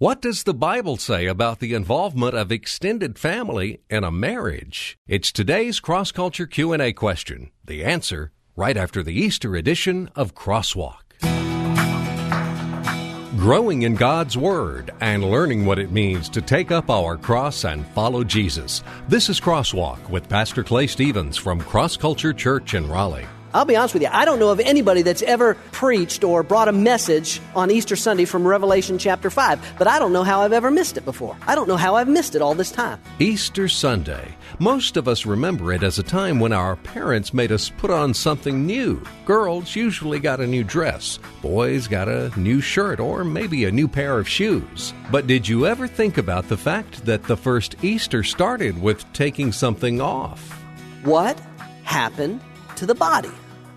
What does the Bible say about the involvement of extended family in a marriage? It's today's cross culture Q&A question. The answer right after the Easter edition of Crosswalk. Growing in God's Word and learning what it means to take up our cross and follow Jesus. This is Crosswalk with Pastor Clay Stevens from Cross Culture Church in Raleigh. I'll be honest with you, I don't know of anybody that's ever preached or brought a message on Easter Sunday from Revelation chapter 5, but I don't know how I've ever missed it before. I don't know how I've missed it all this time. Easter Sunday. Most of us remember it as a time when our parents made us put on something new. Girls usually got a new dress, boys got a new shirt, or maybe a new pair of shoes. But did you ever think about the fact that the first Easter started with taking something off? What happened to the body?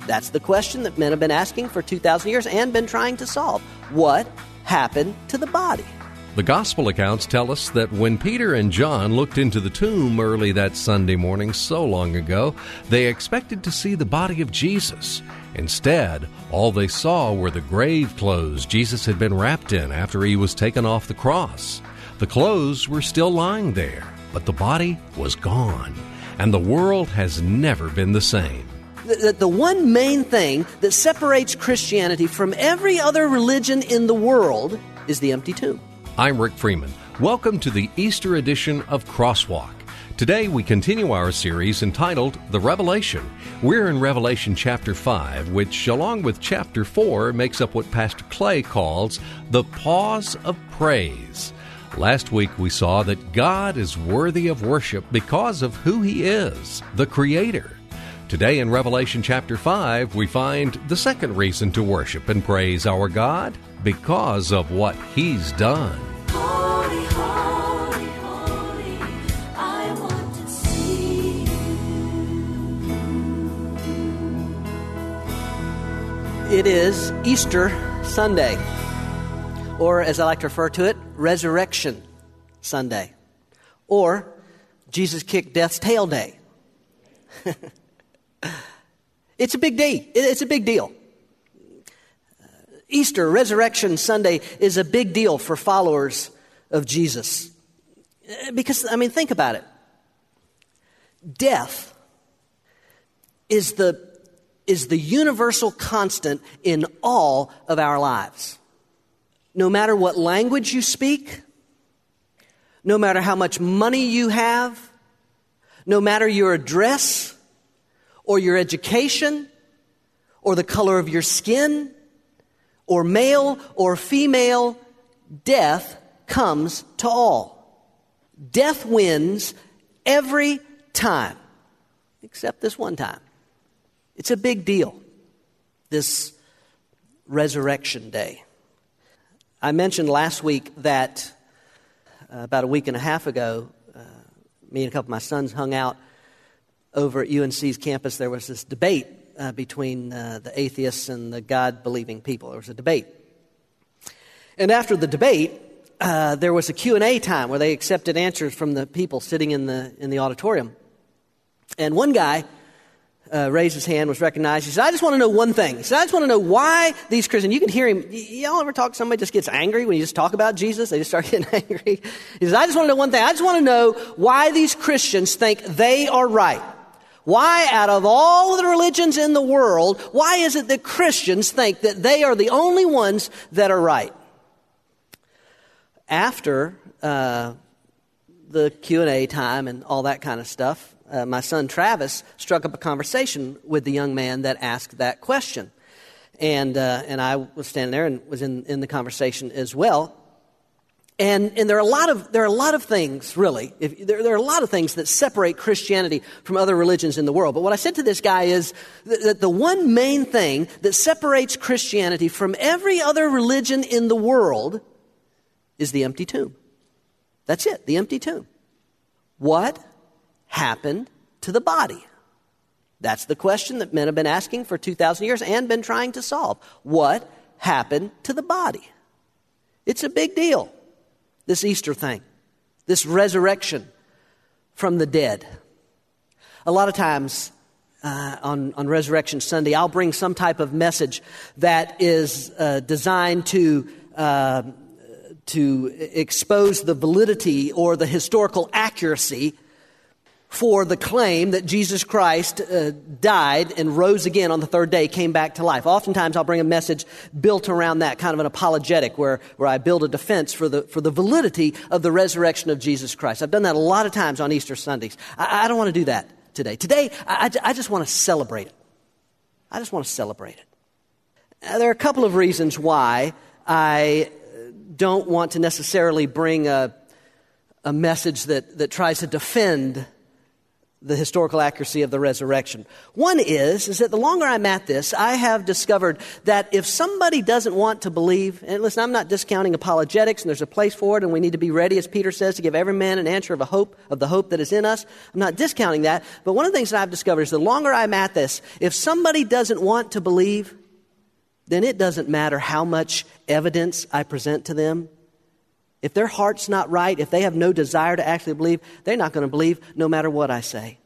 That's the question that men have been asking for 2,000 years and been trying to solve. What happened to the body? The Gospel accounts tell us that when Peter and John looked into the tomb early that Sunday morning so long ago, they expected to see the body of Jesus. Instead, all they saw were the grave clothes Jesus had been wrapped in after he was taken off the cross. The clothes were still lying there, but the body was gone, and the world has never been the same that the one main thing that separates Christianity from every other religion in the world is the empty tomb. I'm Rick Freeman. Welcome to the Easter edition of Crosswalk. Today we continue our series entitled The Revelation. We're in Revelation chapter 5, which, along with chapter 4, makes up what Pastor Clay calls the pause of praise. Last week we saw that God is worthy of worship because of who He is, the Creator. Today in Revelation chapter 5, we find the second reason to worship and praise our God because of what He's done. Holy, holy, holy, it is Easter Sunday, or as I like to refer to it, Resurrection Sunday, or Jesus kicked death's tail day. It's a big day. It's a big deal. Uh, Easter, Resurrection Sunday, is a big deal for followers of Jesus. Uh, because, I mean, think about it. Death is the, is the universal constant in all of our lives. No matter what language you speak, no matter how much money you have, no matter your address, or your education or the color of your skin or male or female, death comes to all. Death wins every time, except this one time. It's a big deal, this resurrection day. I mentioned last week that uh, about a week and a half ago, uh, me and a couple of my sons hung out over at UNC's campus, there was this debate uh, between uh, the atheists and the God believing people. There was a debate. And after the debate, uh, there was a Q&A time where they accepted answers from the people sitting in the, in the auditorium. And one guy uh, raised his hand, was recognized. He said, I just want to know one thing. He said, I just want to know why these Christians, you can hear him, y'all ever talk, somebody just gets angry when you just talk about Jesus? They just start getting angry. He says, I just want to know one thing. I just want to know why these Christians think they are right. Why, out of all the religions in the world, why is it that Christians think that they are the only ones that are right? After uh, the Q and A time and all that kind of stuff, uh, my son Travis struck up a conversation with the young man that asked that question, and uh, and I was standing there and was in in the conversation as well. And, and there, are a lot of, there are a lot of things, really. If, there, there, are a lot of things that separate Christianity from other religions in the world. But what I said to this guy is that, that the one main thing that separates Christianity from every other religion in the world is the empty tomb. That's it, the empty tomb. What happened to the body? That's the question that men have been asking for 2,000 years and been trying to solve. What happened to the body? It's a big deal this Easter thing, this resurrection from the dead. A lot of times uh, on, on Resurrection Sunday, I'll bring some type of message that is uh, designed to, uh, to expose the validity or the historical accuracy for the claim that Jesus Christ uh, died and rose again on the third day, came back to life. Oftentimes I'll bring a message built around that, kind of an apologetic, where, where I build a defense for the, for the validity of the resurrection of Jesus Christ. I've done that a lot of times on Easter Sundays. I, I don't want to do that today. Today, I, I, I just want to celebrate it. I just want to celebrate it. Now, there are a couple of reasons why I don't want to necessarily bring a, a message that, that tries to defend the historical accuracy of the resurrection. One is, is that the longer I'm at this, I have discovered that if somebody doesn't want to believe, and listen, I'm not discounting apologetics, and there's a place for it, and we need to be ready, as Peter says, to give every man an answer of a hope, of the hope that is in us. I'm not discounting that, but one of the things that I've discovered is the longer I'm at this, if somebody doesn't want to believe, then it doesn't matter how much evidence I present to them. If their heart's not right, if they have no desire to actually believe, they're not going to believe no matter what I say.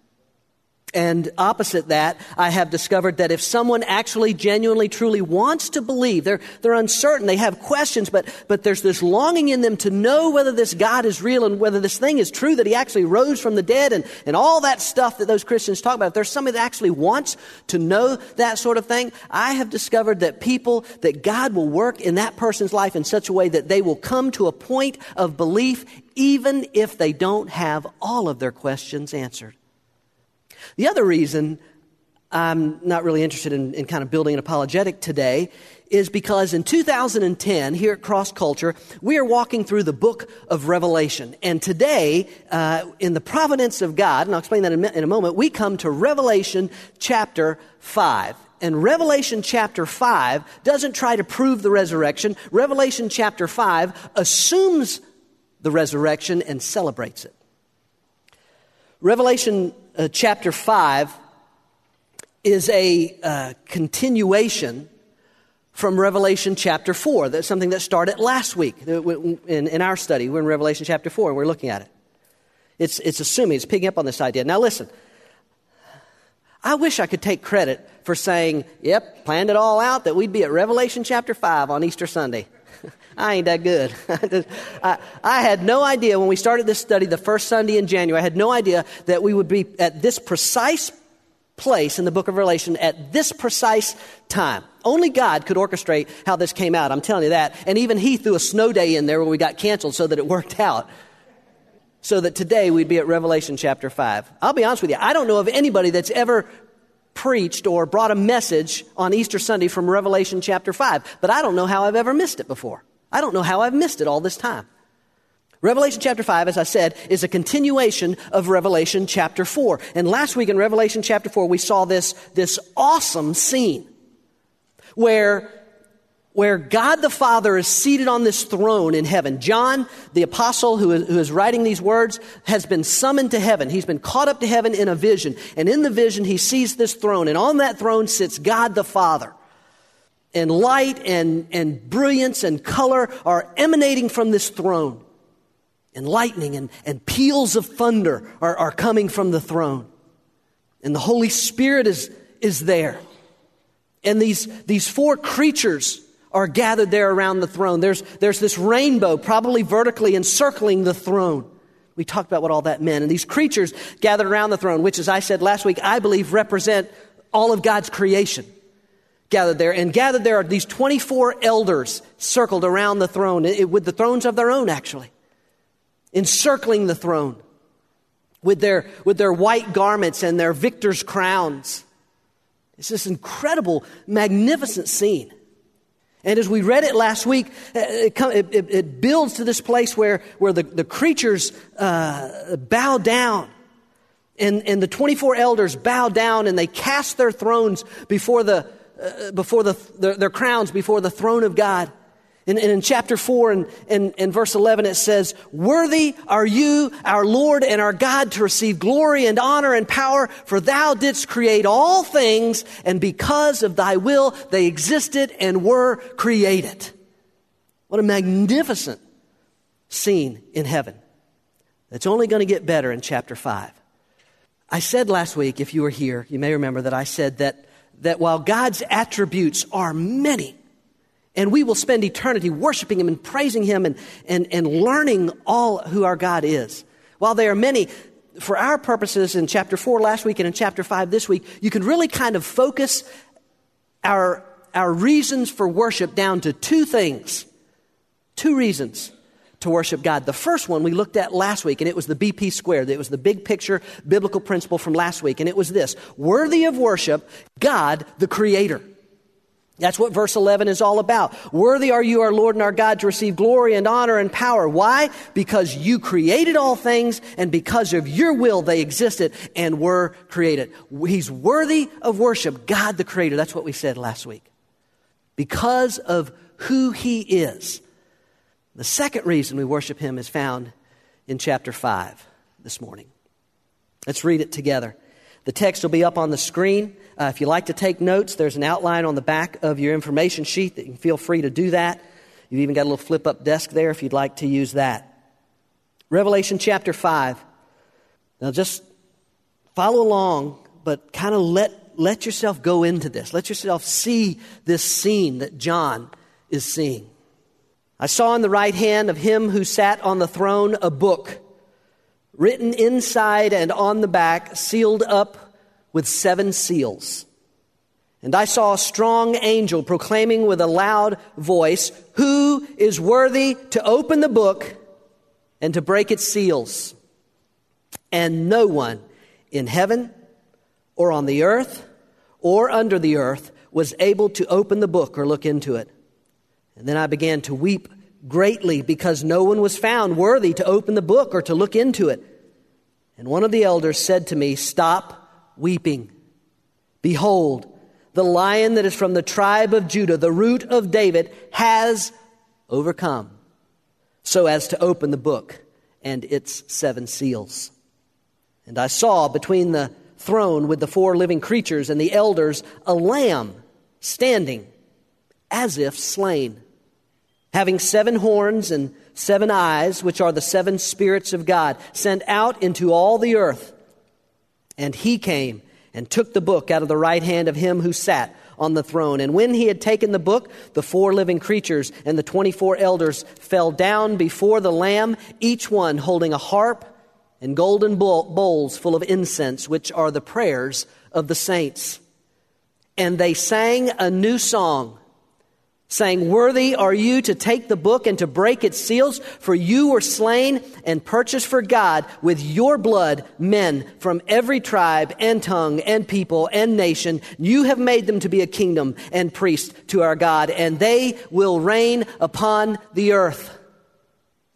And opposite that, I have discovered that if someone actually genuinely, truly wants to believe, they're, they're uncertain, they have questions, but, but there's this longing in them to know whether this God is real and whether this thing is true, that he actually rose from the dead and, and all that stuff that those Christians talk about. If there's somebody that actually wants to know that sort of thing, I have discovered that people, that God will work in that person's life in such a way that they will come to a point of belief even if they don't have all of their questions answered. The other reason I'm not really interested in, in, kind of building an apologetic today is because in 2010, here at Cross Culture, we are walking through the book of Revelation. And today, uh, in the providence of God, and I'll explain that in, in a moment, we come to Revelation chapter 5. And Revelation chapter 5 doesn't try to prove the resurrection. Revelation chapter 5 assumes the resurrection and celebrates it. Revelation uh, chapter 5 is a uh, continuation from Revelation chapter 4. That's something that started last week in, in our study. We're in Revelation chapter 4 and we're looking at it. It's, it's assuming, it's picking up on this idea. Now, listen, I wish I could take credit for saying, yep, planned it all out that we'd be at Revelation chapter 5 on Easter Sunday. I ain't that good. I, I, had no idea when we started this study the first Sunday in January, I had no idea that we would be at this precise place in the book of Revelation at this precise time. Only God could orchestrate how this came out. I'm telling you that. And even He threw a snow day in there where we got canceled so that it worked out. So that today we'd be at Revelation chapter 5. I'll be honest with you, I don't know of anybody that's ever preached or brought a message on Easter Sunday from Revelation chapter 5, but I don't know how I've ever missed it before. I don't know how I've missed it all this time. Revelation chapter 5, as I said, is a continuation of Revelation chapter 4. And last week in Revelation chapter 4, we saw this, this awesome scene where, where God the Father is seated on this throne in heaven. John, the apostle who is, who is writing these words, has been summoned to heaven. He's been caught up to heaven in a vision. And in the vision, he sees this throne. And on that throne sits God the Father and light and, and brilliance and color are emanating from this throne. And lightning and, and peals of thunder are, are coming from the throne. And the Holy Spirit is, is there. And these, these four creatures are gathered there around the throne. There's, there's this rainbow, probably vertically encircling the throne. We talked about what all that meant. And these creatures gathered around the throne, which, as I said last week, I believe represent all of God's creation gathered there. And gathered there are these 24 elders circled around the throne, with the thrones of their own, actually, encircling the throne with their, with their white garments and their victor's crowns. It's this incredible, magnificent scene. And as we read it last week, uh, it, it, it builds to this place where, where the, the creatures uh, bow down. And, and the 24 elders bow down and they cast their thrones before the, uh, before the, their, their, crowns before the throne of God. And, in chapter 4 and, and, and verse 11, it says, Worthy are you, our Lord and our God, to receive glory and honor and power, for thou didst create all things, and because of thy will they existed and were created. What a magnificent scene in heaven. That's only going to get better in chapter 5. I said last week, if you were here, you may remember that I said that that while God's attributes are many And we will spend eternity worshiping Him and praising Him and, and, and learning all who our God is. While there are many, for our purposes in chapter 4 last week and in chapter 5 this week, you can really kind of focus our, our reasons for worship down to two things. Two reasons to worship God. The first one we looked at last week, and it was the BP squared. It was the big picture biblical principle from last week, and it was this worthy of worship, God the Creator. That's what verse 11 is all about. Worthy are you, our Lord and our God, to receive glory and honor and power. Why? Because you created all things, and because of your will they existed and were created. He's worthy of worship, God the Creator. That's what we said last week. Because of who He is. The second reason we worship him is found in chapter 5 this morning. Let's read it together. The text will be up on the screen. Uh, if you like to take notes, there's an outline on the back of your information sheet that you can feel free to do that. You've even got a little flip up desk there if you'd like to use that. Revelation chapter 5. Now just follow along, but kind of let, let yourself go into this. Let yourself see this scene that John is seeing. I saw in the right hand of him who sat on the throne a book written inside and on the back, sealed up with seven seals. And I saw a strong angel proclaiming with a loud voice, Who is worthy to open the book and to break its seals? And no one in heaven or on the earth or under the earth was able to open the book or look into it. And then I began to weep greatly because no one was found worthy to open the book or to look into it. And one of the elders said to me, Stop weeping. Behold, the lion that is from the tribe of Judah, the root of David, has overcome so as to open the book and its seven seals. And I saw between the throne with the four living creatures and the elders a lamb standing as if slain having seven horns and seven eyes, which are the seven spirits of God, sent out into all the earth. And he came and took the book out of the right hand of him who sat on the throne. And when he had taken the book, the four living creatures and the 24 elders fell down before the Lamb, each one holding a harp and golden bowls full of incense, which are the prayers of the saints. And they sang a new song saying, Worthy are you to take the book and to break its seals, for you were slain and purchased for God with your blood men from every tribe and tongue and people and nation. You have made them to be a kingdom and priests to our God, and they will reign upon the earth.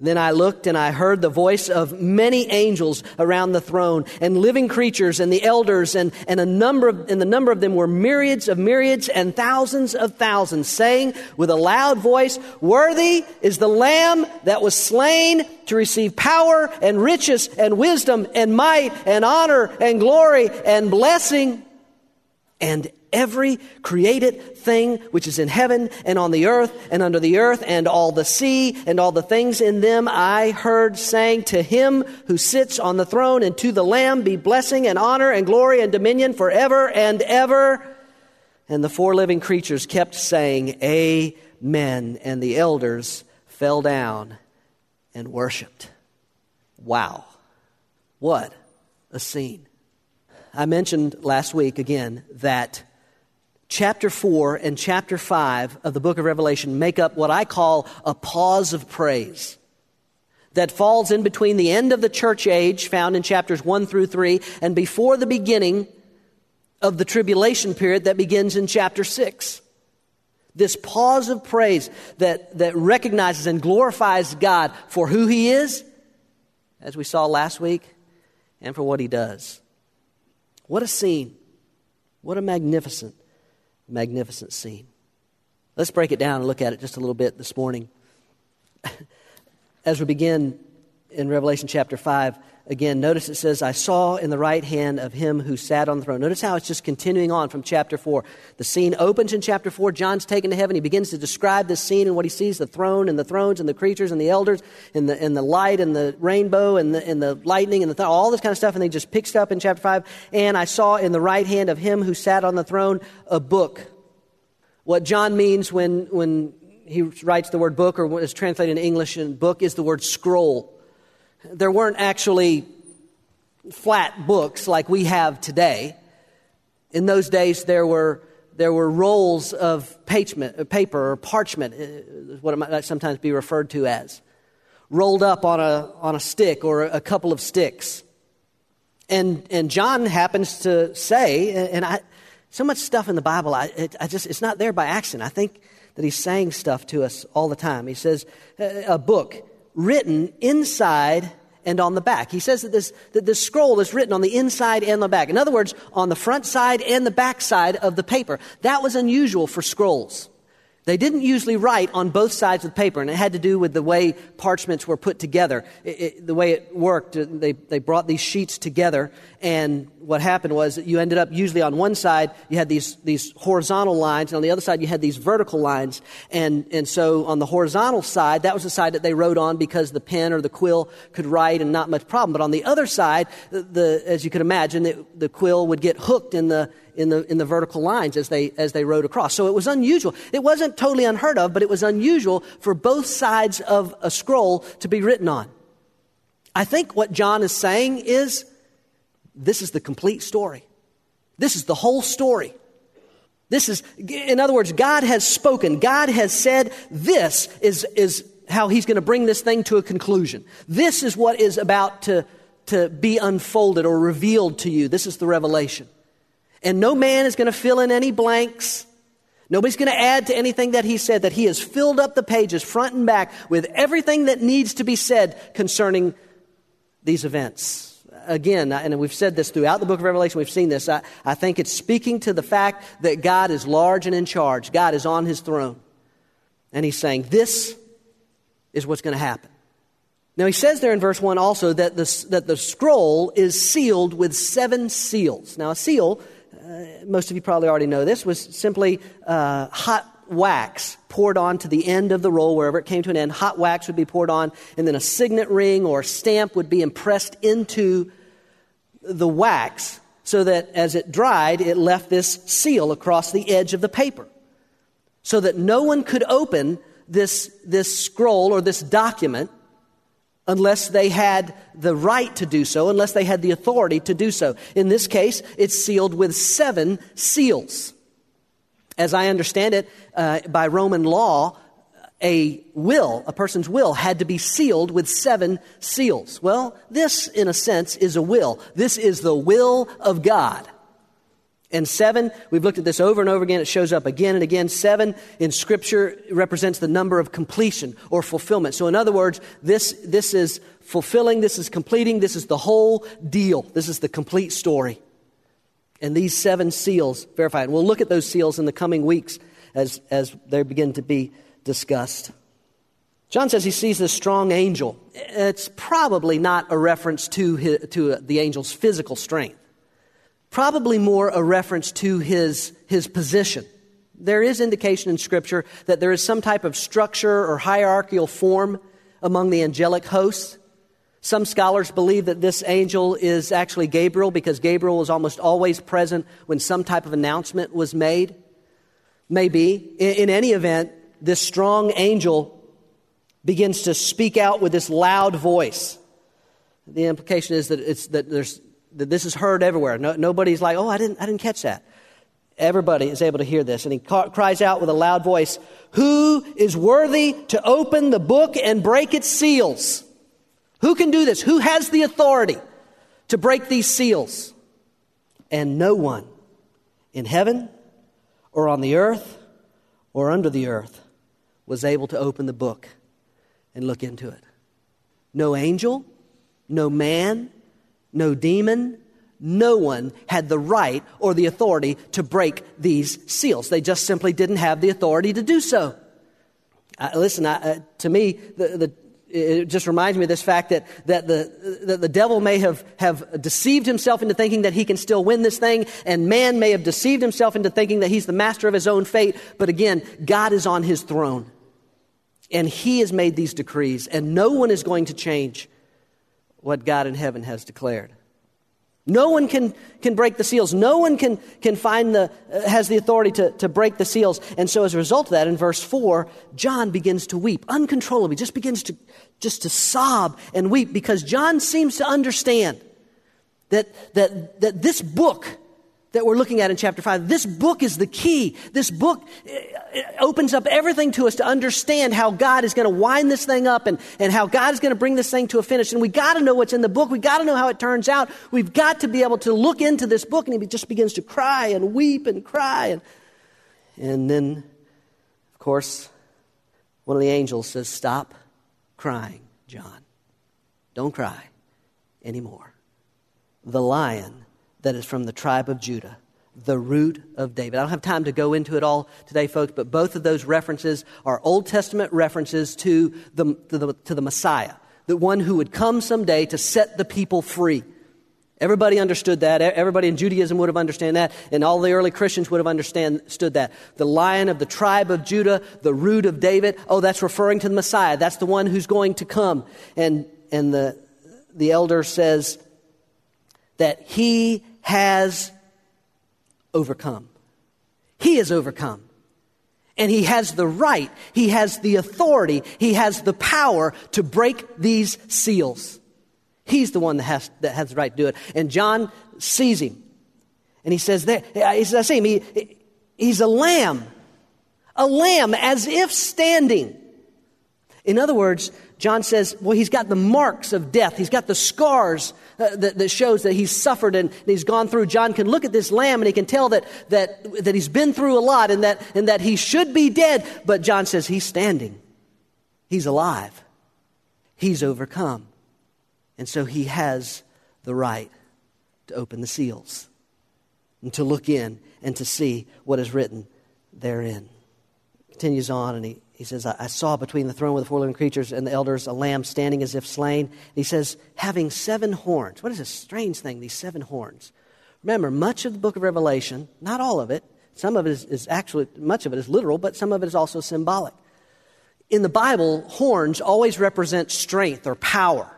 Then I looked and I heard the voice of many angels around the throne and living creatures and the elders and, and a number of, and the number of them were myriads of myriads and thousands of thousands saying with a loud voice, worthy is the lamb that was slain to receive power and riches and wisdom and might and honor and glory and blessing. And every created thing which is in heaven and on the earth and under the earth and all the sea and all the things in them I heard saying to him who sits on the throne and to the lamb be blessing and honor and glory and dominion forever and ever. And the four living creatures kept saying amen. And the elders fell down and worshiped. Wow. What a scene. I mentioned last week again that chapter 4 and chapter 5 of the book of Revelation make up what I call a pause of praise that falls in between the end of the church age, found in chapters 1 through 3, and before the beginning of the tribulation period that begins in chapter 6. This pause of praise that, that recognizes and glorifies God for who He is, as we saw last week, and for what He does. What a scene. What a magnificent magnificent scene. Let's break it down and look at it just a little bit this morning. As we begin in Revelation chapter 5, again, notice it says, I saw in the right hand of him who sat on the throne. Notice how it's just continuing on from chapter 4. The scene opens in chapter 4. John's taken to heaven. He begins to describe this scene and what he sees the throne and the thrones and the creatures and the elders and the, and the light and the rainbow and the, and the lightning and the th- all this kind of stuff. And he just picks up in chapter 5. And I saw in the right hand of him who sat on the throne a book. What John means when, when he writes the word book, or is translated in English in book, is the word scroll. There weren't actually flat books like we have today. In those days, there were, there were rolls of paper or parchment, uh, what it might sometimes be referred to as, rolled up on a, on a stick or a couple of sticks. And, and John happens to say, and I, so much stuff in the Bible, I, it, I just, it's not there by accident. I think that he's saying stuff to us all the time. He says, a book written inside and on the back. He says that this, that this scroll is written on the inside and the back. In other words, on the front side and the back side of the paper. That was unusual for scrolls. They didn't usually write on both sides of the paper, and it had to do with the way parchments were put together. It, it, the way it worked, uh, they, they brought these sheets together, and what happened was you ended up usually on one side, you had these, these horizontal lines, and on the other side, you had these vertical lines. And, and so on the horizontal side, that was the side that they wrote on because the pen or the quill could write and not much problem. But on the other side, the, the as you could imagine, the quill would get hooked in the, in the, in the vertical lines as they, as they rode across. So it was unusual. It wasn't totally unheard of, but it was unusual for both sides of a scroll to be written on. I think what John is saying is this is the complete story. This is the whole story. This is, in other words, God has spoken. God has said this is, is how he's going to bring this thing to a conclusion. This is what is about to, to be unfolded or revealed to you. This is the revelation. And no man is going to fill in any blanks. Nobody's going to add to anything that he said, that he has filled up the pages front and back with everything that needs to be said concerning these events. Again, and we've said this throughout the book of Revelation, we've seen this. I, I think it's speaking to the fact that God is large and in charge. God is on his throne. And he's saying, This is what's going to happen. Now, he says there in verse 1 also that the, that the scroll is sealed with seven seals. Now, a seal uh, most of you probably already know this, was simply uh, hot wax poured on to the end of the roll wherever it came to an end. Hot wax would be poured on, and then a signet ring or stamp would be impressed into the wax so that as it dried, it left this seal across the edge of the paper so that no one could open this, this scroll or this document unless they had the right to do so, unless they had the authority to do so. In this case, it's sealed with seven seals. As I understand it, uh, by Roman law, a will, a person's will, had to be sealed with seven seals. Well, this, in a sense, is a will. This is the will of God. And seven, we've looked at this over and over again. It shows up again and again. Seven in Scripture represents the number of completion or fulfillment. So, in other words, this, this is fulfilling, this is completing, this is the whole deal. This is the complete story. And these seven seals verify it. We'll look at those seals in the coming weeks as, as they begin to be discussed. John says he sees this strong angel. It's probably not a reference to, his, to the angel's physical strength probably more a reference to his, his position. There is indication in Scripture that there is some type of structure or hierarchical form among the angelic hosts. Some scholars believe that this angel is actually Gabriel because Gabriel was almost always present when some type of announcement was made. Maybe. In, in any event, this strong angel begins to speak out with this loud voice. The implication is that, it's, that there's this is heard everywhere. No, nobody's like, oh, I didn't, I didn't catch that. Everybody is able to hear this. And he ca- cries out with a loud voice, Who is worthy to open the book and break its seals? Who can do this? Who has the authority to break these seals? And no one in heaven or on the earth or under the earth was able to open the book and look into it. No angel, no man, no demon, no one had the right or the authority to break these seals. They just simply didn't have the authority to do so. Uh, listen, uh, to me, the, the, it just reminds me of this fact that, that, the, that the devil may have, have deceived himself into thinking that he can still win this thing, and man may have deceived himself into thinking that he's the master of his own fate. But again, God is on his throne, and he has made these decrees, and no one is going to change what God in heaven has declared. No one can, can break the seals. No one can, can find the, uh, has the authority to, to break the seals. And so as a result of that, in verse 4, John begins to weep uncontrollably, just begins to, just to sob and weep because John seems to understand that, that, that this book that we're looking at in chapter 5. This book is the key. This book uh, opens up everything to us to understand how God is going to wind this thing up and, and how God is going to bring this thing to a finish. And we got to know what's in the book. We got to know how it turns out. We've got to be able to look into this book. And he just begins to cry and weep and cry. And, and then, of course, one of the angels says, Stop crying, John. Don't cry anymore. The lion that is from the tribe of Judah, the root of David. I don't have time to go into it all today, folks, but both of those references are Old Testament references to the, to the, to the Messiah, the one who would come someday to set the people free. Everybody understood that. Everybody in Judaism would have understood that, and all the early Christians would have understood that. The lion of the tribe of Judah, the root of David. Oh, that's referring to the Messiah. That's the one who's going to come. And and the the elder says that he has overcome. He has overcome. And he has the right, he has the authority, he has the power to break these seals. He's the one that has, that has the right to do it. And John sees him. And he says, there, he says, I see him. He, he's a lamb. A lamb as if standing. In other words, John says, well, he's got the marks of death. He's got the scars uh, that, that, shows that he's suffered and he's gone through. John can look at this lamb and he can tell that, that, that he's been through a lot and that, and that he should be dead. But John says he's standing. He's alive. He's overcome. And so he has the right to open the seals and to look in and to see what is written therein. Continues on and he, he says, I saw between the throne with the four living creatures and the elders a lamb standing as if slain. He says, having seven horns. What is this strange thing, these seven horns? Remember, much of the book of Revelation, not all of it, some of it is, is actually, much of it is literal, but some of it is also symbolic. In the Bible, horns always represent strength or power.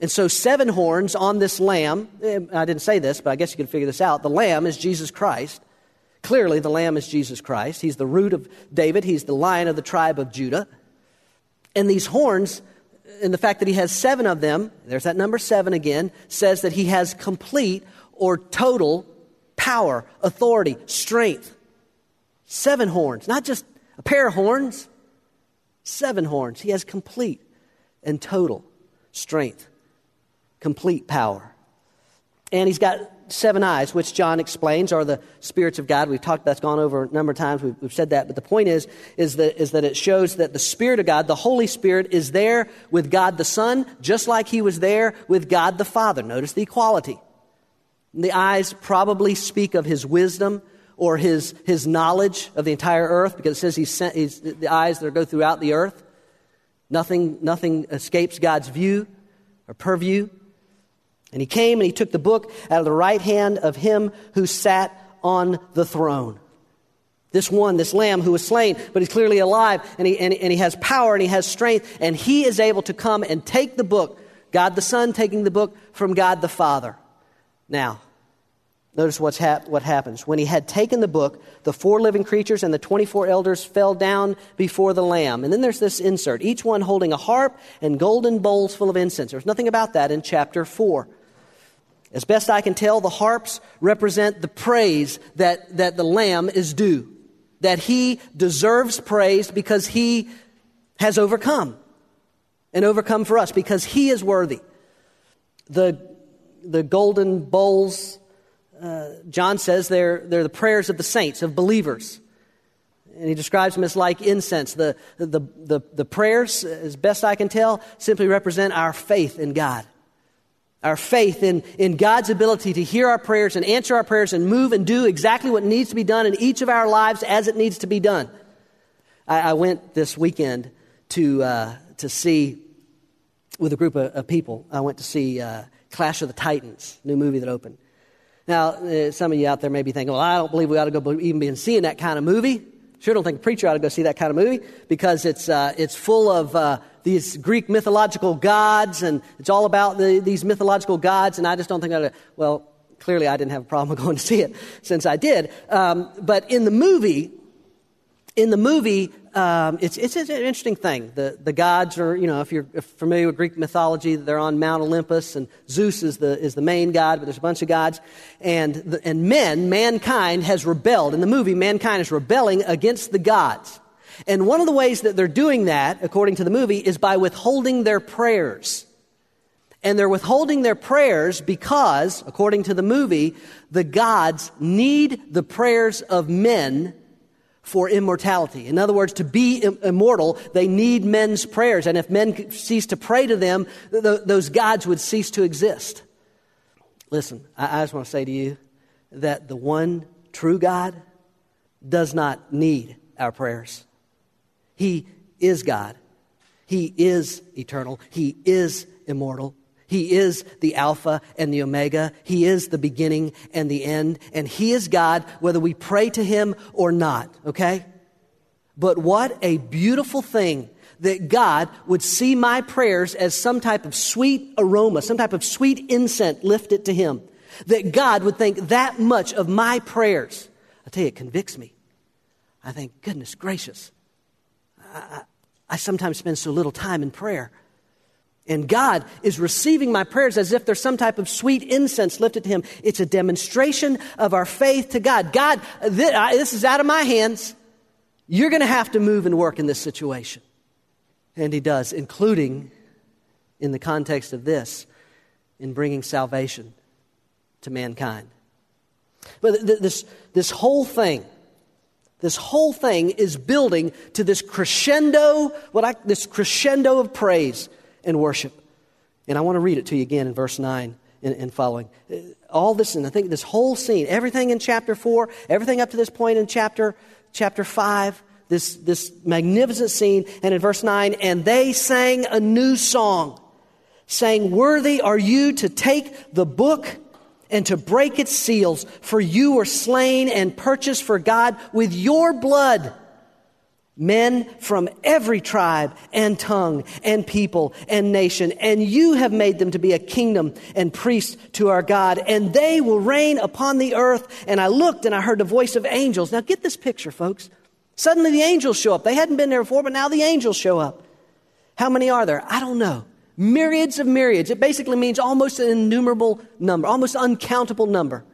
And so, seven horns on this lamb, eh, I didn't say this, but I guess you can figure this out. The lamb is Jesus Christ. Clearly, the Lamb is Jesus Christ. He's the root of David, he's the lion of the tribe of Judah. And these horns, and the fact that he has seven of them, there's that number seven again, says that he has complete or total power, authority, strength. Seven horns, not just a pair of horns, seven horns. He has complete and total strength, complete power. And he's got seven eyes, which John explains are the spirits of God. We've talked, that's gone over a number of times. We've, we've, said that. But the point is, is that, is that it shows that the Spirit of God, the Holy Spirit, is there with God the Son, just like he was there with God the Father. Notice the equality. The eyes probably speak of his wisdom or his, his knowledge of the entire earth because it says he's sent, he's, the eyes that go throughout the earth. Nothing, nothing escapes God's view or purview. And he came and he took the book out of the right hand of him who sat on the throne. This one, this lamb who was slain, but he's clearly alive and he, and, and he has power and he has strength, and he is able to come and take the book, God the Son taking the book from God the Father. Now, notice what's hap- what happens. When he had taken the book, the four living creatures and the 24 elders fell down before the Lamb. And then there's this insert, each one holding a harp and golden bowls full of incense. There's nothing about that in chapter 4. As best I can tell, the harps represent the praise that, that the Lamb is due, that he deserves praise because he has overcome and overcome for us because he is worthy. The, the golden bowls, uh, John says they're, they're the prayers of the saints, of believers. And he describes them as like incense. The, the, the, the prayers, as best I can tell, simply represent our faith in God. Our faith in, in God's ability to hear our prayers and answer our prayers and move and do exactly what needs to be done in each of our lives as it needs to be done. I, I went this weekend to, uh, to see, with a group of, of, people, I went to see uh, Clash of the Titans, new movie that opened. Now, uh, some of you out there may be thinking, well, I don't believe we ought to go even be seeing that kind of movie. Sure don't think a preacher ought to go see that kind of movie because it's, uh, it's full of uh, these Greek mythological gods and it's all about the, these mythological gods. And I just don't think I ought well, clearly I didn't have a problem going to see it since I did. Um, but in the movie, in the movie, um, it's, it's, an interesting thing. The, the gods are, you know, if you're familiar with Greek mythology, they're on Mount Olympus, and Zeus is the, is the main god, but there's a bunch of gods. And, the, and men, mankind, has rebelled. In the movie, mankind is rebelling against the gods. And one of the ways that they're doing that, according to the movie, is by withholding their prayers. And they're withholding their prayers because, according to the movie, the gods need the prayers of men for immortality. In other words, to be immortal, they need men's prayers. And if men cease to pray to them, th- those gods would cease to exist. Listen, I just want to say to you that the one true God does not need our prayers. He is God. He is eternal. He is immortal. He is the Alpha and the Omega. He is the beginning and the end. And He is God whether we pray to Him or not, okay? But what a beautiful thing that God would see my prayers as some type of sweet aroma, some type of sweet incense lifted to Him. That God would think that much of my prayers. I tell you, it convicts me. I think, goodness gracious. I, I, I sometimes spend so little time in prayer. And God is receiving my prayers as if there's some type of sweet incense lifted to Him. It's a demonstration of our faith to God. God, this is out of my hands. You're going to have to move and work in this situation. And He does, including in the context of this, in bringing salvation to mankind. But this, this whole thing, this whole thing is building to this crescendo, what I, this crescendo of praise and worship. And I want to read it to you again in verse 9 and, and following. All this, and I think this whole scene, everything in chapter 4, everything up to this point in chapter, chapter 5, this, this magnificent scene. And in verse 9, and they sang a new song, saying, Worthy are you to take the book and to break its seals, for you were slain and purchased for God with your blood men from every tribe and tongue and people and nation, and you have made them to be a kingdom and priests to our God, and they will reign upon the earth. And I looked and I heard the voice of angels. Now get this picture, folks. Suddenly the angels show up. They hadn't been there before, but now the angels show up. How many are there? I don't know. Myriads of myriads. It basically means almost an innumerable number, almost uncountable number.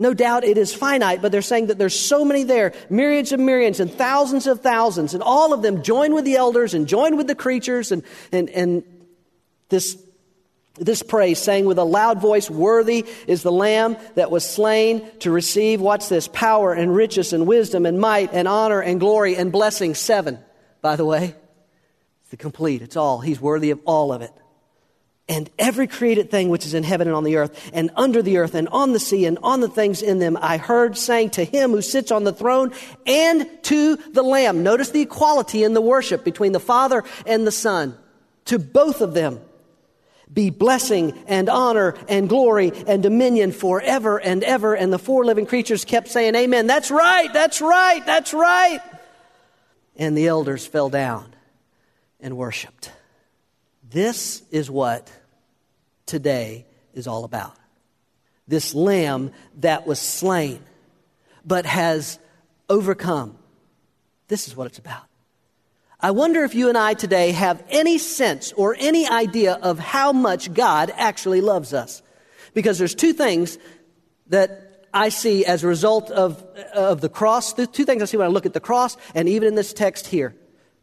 No doubt it is finite, but they're saying that there's so many there, myriads of myriads and thousands of thousands, and all of them join with the elders and join with the creatures and, and, and this, this praise, saying with a loud voice, Worthy is the Lamb that was slain to receive, what's this? Power and riches and wisdom and might and honor and glory and blessing. Seven, by the way. It's the complete. It's all. He's worthy of all of it and every created thing which is in heaven and on the earth and under the earth and on the sea and on the things in them, I heard saying to him who sits on the throne and to the Lamb. Notice the equality in the worship between the Father and the Son. To both of them be blessing and honor and glory and dominion forever and ever. And the four living creatures kept saying, Amen. That's right. That's right. That's right. And the elders fell down and worshiped. This is what today is all about. This lamb that was slain, but has overcome. This is what it's about. I wonder if you and I today have any sense or any idea of how much God actually loves us. Because there's two things that I see as a result of, of the cross. The two things I see when I look at the cross and even in this text here.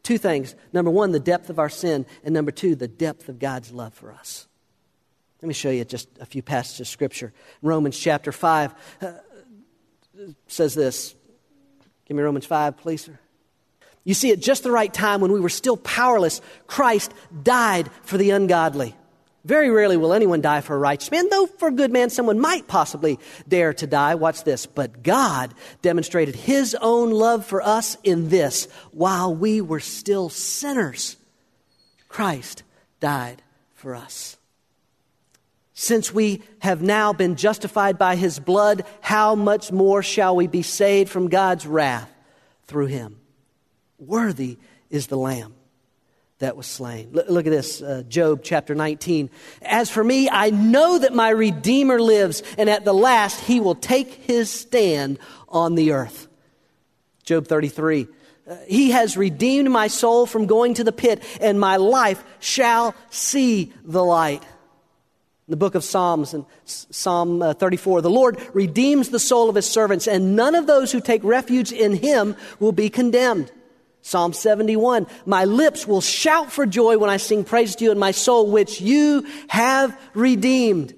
Two things. Number one, the depth of our sin. And number two, the depth of God's love for us. Let me show you just a few passages of Scripture. Romans chapter 5 uh, says this. Give me Romans 5, please, sir. You see, at just the right time when we were still powerless, Christ died for the ungodly. Very rarely will anyone die for a righteous man, though for a good man someone might possibly dare to die. Watch this. But God demonstrated his own love for us in this while we were still sinners, Christ died for us. Since we have now been justified by his blood, how much more shall we be saved from God's wrath through him. Worthy is the Lamb that was slain. Look, look at this, uh, Job chapter 19. As for me, I know that my Redeemer lives, and at the last he will take his stand on the earth. Job 33. Uh, he has redeemed my soul from going to the pit, and my life shall see the light. In the book of Psalms, and Psalm uh, 34, the Lord redeems the soul of his servants, and none of those who take refuge in him will be condemned. Psalm 71, my lips will shout for joy when I sing praise to you, and my soul, which you have redeemed.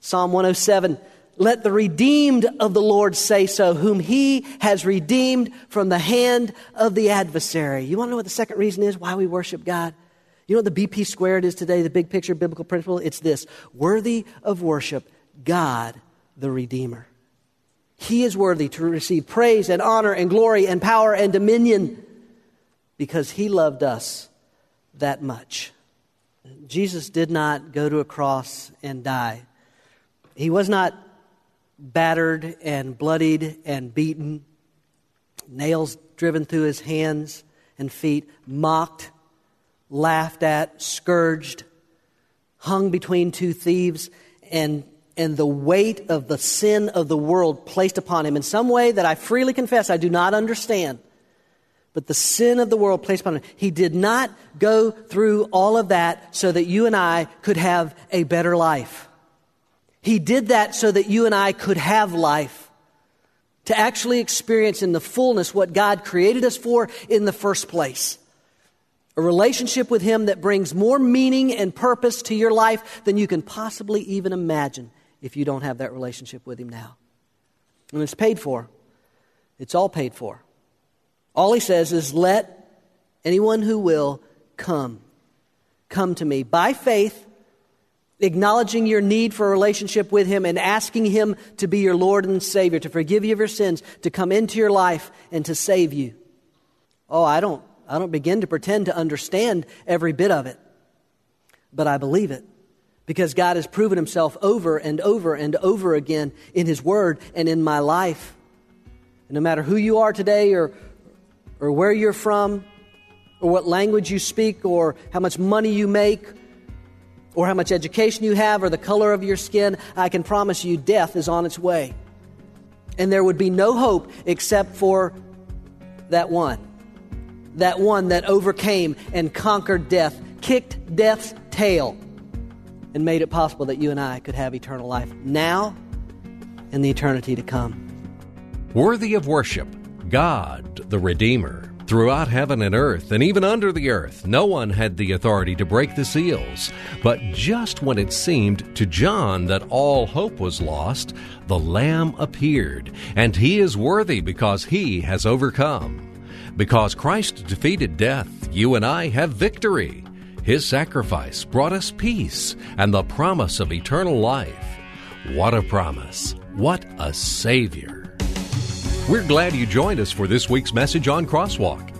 Psalm 107, let the redeemed of the Lord say so, whom he has redeemed from the hand of the adversary. You want to know what the second reason is why we worship God? You know what the BP squared is today, the big picture biblical principle? It's this worthy of worship, God the Redeemer. He is worthy to receive praise and honor and glory and power and dominion because he loved us that much. Jesus did not go to a cross and die. He was not battered and bloodied and beaten, nails driven through his hands and feet, mocked, laughed at, scourged, hung between two thieves, and, and the weight of the sin of the world placed upon him in some way that I freely confess I do not understand but the sin of the world placed upon him. He did not go through all of that so that you and I could have a better life. He did that so that you and I could have life, to actually experience in the fullness what God created us for in the first place. A relationship with Him that brings more meaning and purpose to your life than you can possibly even imagine if you don't have that relationship with Him now. And it's paid for. It's all paid for. All he says is, let anyone who will come. Come to me by faith, acknowledging your need for a relationship with him and asking him to be your Lord and Savior, to forgive you of your sins, to come into your life and to save you. Oh, I don't, I don't begin to pretend to understand every bit of it, but I believe it because God has proven himself over and over and over again in his word and in my life. And no matter who you are today or or where you're from, or what language you speak, or how much money you make, or how much education you have, or the color of your skin, I can promise you death is on its way. And there would be no hope except for that one. That one that overcame and conquered death, kicked death's tail, and made it possible that you and I could have eternal life now and the eternity to come. Worthy of worship God, the Redeemer. Throughout heaven and earth, and even under the earth, no one had the authority to break the seals. But just when it seemed to John that all hope was lost, the Lamb appeared, and he is worthy because he has overcome. Because Christ defeated death, you and I have victory. His sacrifice brought us peace and the promise of eternal life. What a promise! What a Savior! We're glad you joined us for this week's message on Crosswalk.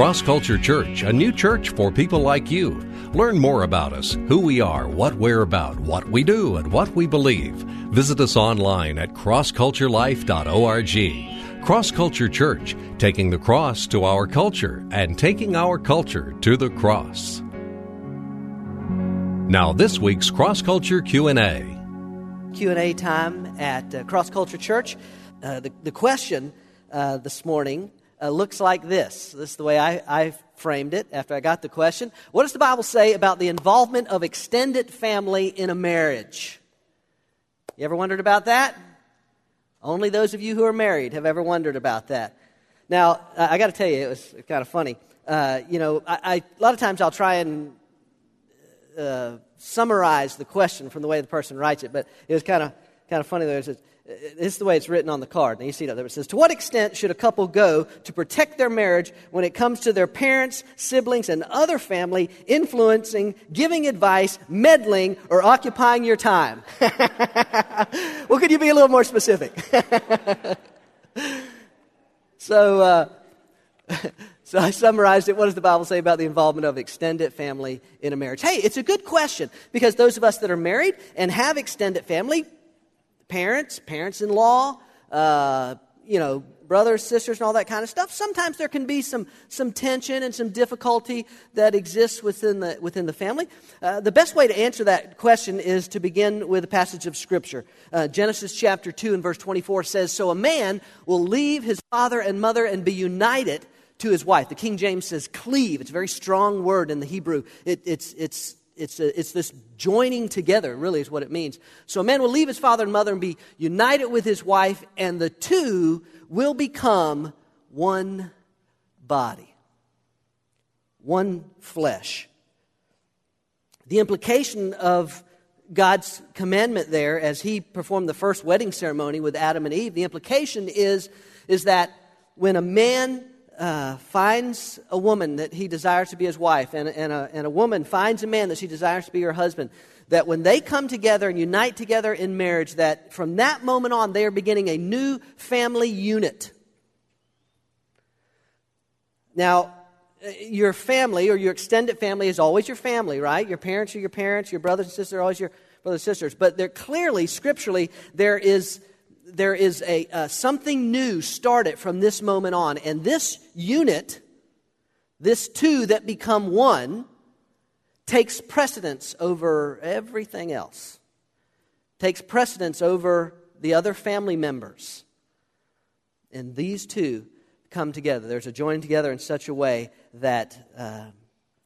Cross Culture Church, a new church for people like you. Learn more about us, who we are, what we're about, what we do, and what we believe. Visit us online at crossculturelife.org. Cross Culture Church, taking the cross to our culture and taking our culture to the cross. Now this week's Cross Culture Q&A. Q&A time at uh, Cross Culture Church. Uh, the, the question uh, this morning uh, looks like this. This is the way I, I framed it after I got the question. What does the Bible say about the involvement of extended family in a marriage? You ever wondered about that? Only those of you who are married have ever wondered about that. Now, I got to tell you, it was kind of funny. Uh, you know, I, I, a lot of times I'll try and uh, summarize the question from the way the person writes it, but it was kind of kind of funny. There, this is the way it's written on the card. Now you see that there. It says, "To what extent should a couple go to protect their marriage when it comes to their parents, siblings, and other family influencing, giving advice, meddling, or occupying your time?" well, could you be a little more specific? so. Uh, So I summarized it. What does the Bible say about the involvement of extended family in a marriage? Hey, it's a good question because those of us that are married and have extended family, parents, parents in law, uh, you know, brothers, sisters, and all that kind of stuff, sometimes there can be some, some tension and some difficulty that exists within the, within the family. Uh, the best way to answer that question is to begin with a passage of Scripture. Uh, Genesis chapter 2 and verse 24 says, So a man will leave his father and mother and be united to his wife. The King James says cleave. It's a very strong word in the Hebrew. It, it's, it's, it's, a, it's this joining together, really, is what it means. So a man will leave his father and mother and be united with his wife, and the two will become one body, one flesh. The implication of God's commandment there, as he performed the first wedding ceremony with Adam and Eve, the implication is, is that when a man uh, finds a woman that he desires to be his wife, and, and, a, and a woman finds a man that she desires to be her husband, that when they come together and unite together in marriage, that from that moment on, they are beginning a new family unit. Now, uh, your family or your extended family is always your family, right? Your parents are your parents, your brothers and sisters are always your brothers and sisters. But there clearly, scripturally, there is there is a uh, something new started from this moment on, and this unit, this two that become one, takes precedence over everything else. Takes precedence over the other family members, and these two come together. There's a joining together in such a way that uh,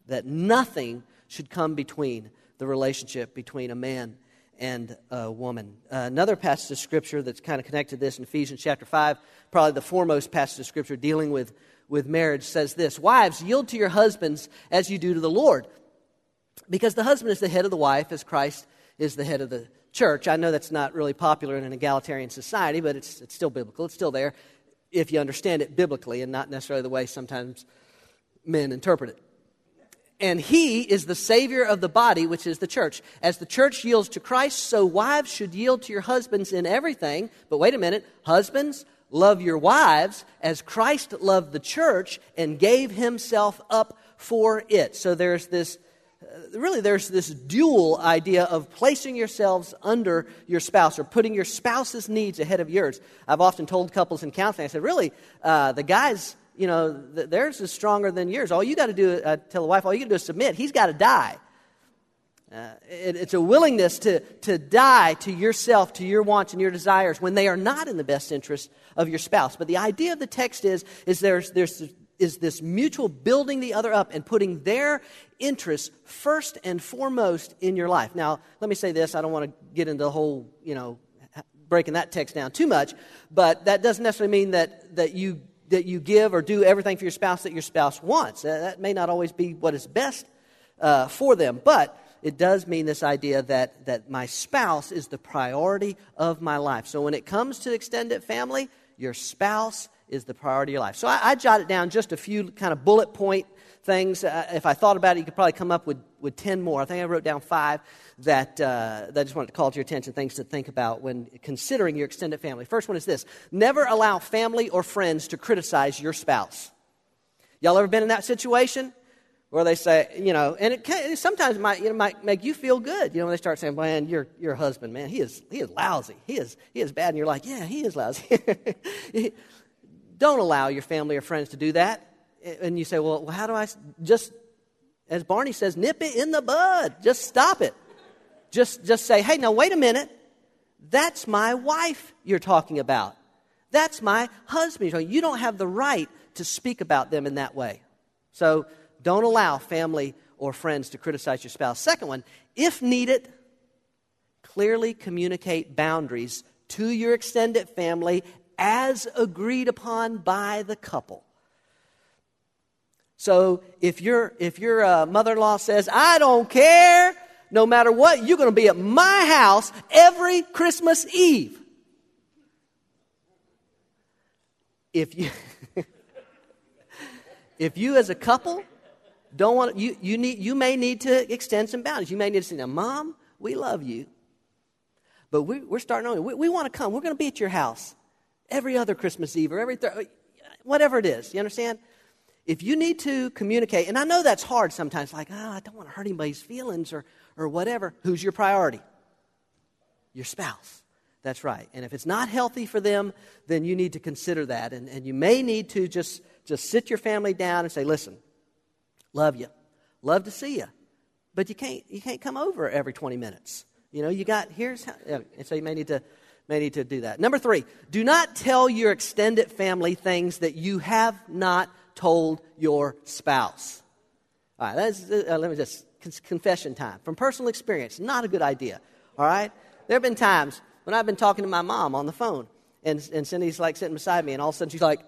that nothing should come between the relationship between a man and a woman. Uh, another passage of Scripture that's kind of connected to this in Ephesians chapter 5, probably the foremost passage of Scripture dealing with, with marriage, says this Wives, yield to your husbands as you do to the Lord. Because the husband is the head of the wife, as Christ is the head of the church. I know that's not really popular in an egalitarian society, but it's, it's still biblical. It's still there if you understand it biblically and not necessarily the way sometimes men interpret it and he is the Savior of the body, which is the church. As the church yields to Christ, so wives should yield to your husbands in everything. But wait a minute, husbands, love your wives as Christ loved the church and gave himself up for it. So there's this. Uh, really, there's this dual idea of placing yourselves under your spouse or putting your spouse's needs ahead of yours. I've often told couples in counseling, I said, really, uh, the guy's you know, theirs is stronger than yours. All you got to do, uh, tell the wife, all you got to do is submit. He's got to die. Uh, it, it's a willingness to, to die to yourself, to your wants and your desires when they are not in the best interest of your spouse. But the idea of the text is, is there's, there's is this mutual building the other up and putting their interests first and foremost in your life. Now, let me say this. I don't want to get into the whole, you know, breaking that text down too much, but that doesn't necessarily mean that, that you that you give or do everything for your spouse that your spouse wants. That may not always be what is best uh, for them, but it does mean this idea that, that my spouse is the priority of my life. So when it comes to extended family, your spouse is the priority of your life. So I, I jotted down just a few kind of bullet point things. Uh, if I thought about it, you could probably come up with, with 10 more. I think I wrote down five that, uh, that I just wanted to call to your attention, things to think about when considering your extended family. First one is this never allow family or friends to criticize your spouse. Y'all ever been in that situation? Where they say, you know, and it, can, sometimes might, you know, might make you feel good. You know, when they start saying, man, your, your husband, man, he is, he is lousy. He is, he is bad. And you're like, yeah, he is lousy. Don't allow your family or friends to do that and you say, well, how do I just, as Barney says, nip it in the bud. Just stop it. Just, just say, hey, now wait a minute. That's my wife you're talking about. That's my husband. You don't have the right to speak about them in that way. So don't allow family or friends to criticize your spouse. Second one, if needed, clearly communicate boundaries to your extended family as agreed upon by the couple. So if your if your uh, mother-in-law says, "I don't care, no matter what, you're going to be at my house every Christmas Eve," if you if you as a couple don't want you you need you may need to extend some boundaries. You may need to say, "Now, mom, we love you, but we, are starting on. We, we want to come. We're going to be at your house every other Christmas Eve or every third, whatever it is. You understand? If you need to communicate, and I know that's hard sometimes, like, oh, I don't want to hurt anybody's feelings or, or whatever. Who's your priority? Your spouse. That's right. And if it's not healthy for them, then you need to consider that. And, and you may need to just, just sit your family down and say, listen, love you, love to see you, but you can't, you can't come over every 20 minutes. You know, you got, here's how, and so you may need to, may need to do that. Number three, do not tell your extended family things that you have not told your spouse. All right, that's, uh, let me just, confession time. From personal experience, not a good idea. All right? There have been times when I've been talking to my mom on the phone, and, and Cindy's like sitting beside me, and all of a sudden she's like,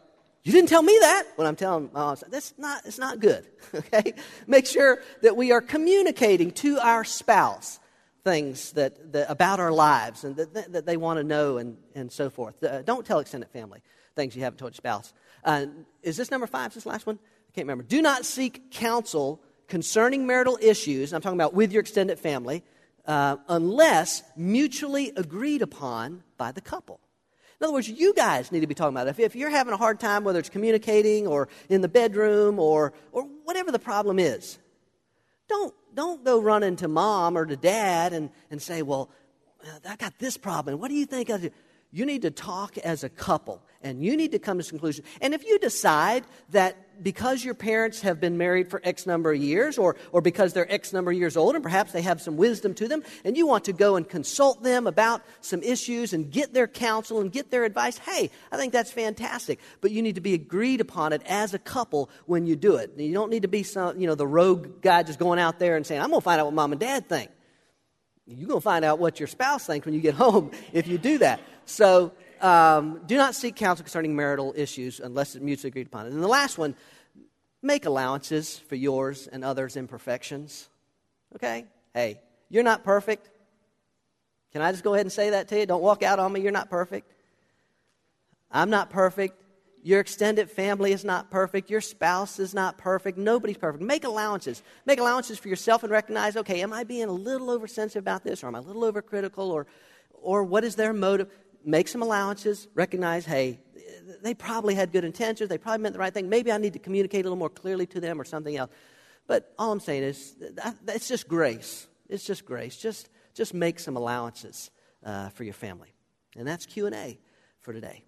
you didn't tell me that when I'm telling my mom. That's not, it's not good, okay? Make sure that we are communicating to our spouse things that, that about our lives and that, that they want to know and, and so forth. Uh, don't tell extended family things you haven't told your spouse. Uh, is this number five? Is this last one? I can't remember. Do not seek counsel concerning marital issues. I'm talking about with your extended family uh, unless mutually agreed upon by the couple. In other words, you guys need to be talking about it. If, if you're having a hard time, whether it's communicating or in the bedroom or, or whatever the problem is, don't, don't go running to mom or to dad and, and say, Well, I got this problem. What do you think? You need to talk as a couple and you need to come to a conclusion. And if you decide that because your parents have been married for X number of years, or, or because they're X number of years old, and perhaps they have some wisdom to them, and you want to go and consult them about some issues and get their counsel and get their advice, hey, I think that's fantastic. But you need to be agreed upon it as a couple when you do it. You don't need to be some, you know, the rogue guy just going out there and saying, I'm going to find out what mom and dad think. You're going to find out what your spouse thinks when you get home if you do that. So um, do not seek counsel concerning marital issues unless it's mutually agreed upon. And the last one, make allowances for yours and others' imperfections. Okay? Hey, you're not perfect. Can I just go ahead and say that to you? Don't walk out on me. You're not perfect. I'm not perfect. Your extended family is not perfect. Your spouse is not perfect. Nobody's perfect. Make allowances. Make allowances for yourself and recognize okay, am I being a little oversensitive about this, or am I a little overcritical, or, or what is their motive? Make some allowances, recognize, hey, they probably had good intentions, they probably meant the right thing. Maybe I need to communicate a little more clearly to them or something else. But all I'm saying is, it's just grace. It's just grace. Just, just make some allowances uh, for your family. And that's Q&A for today.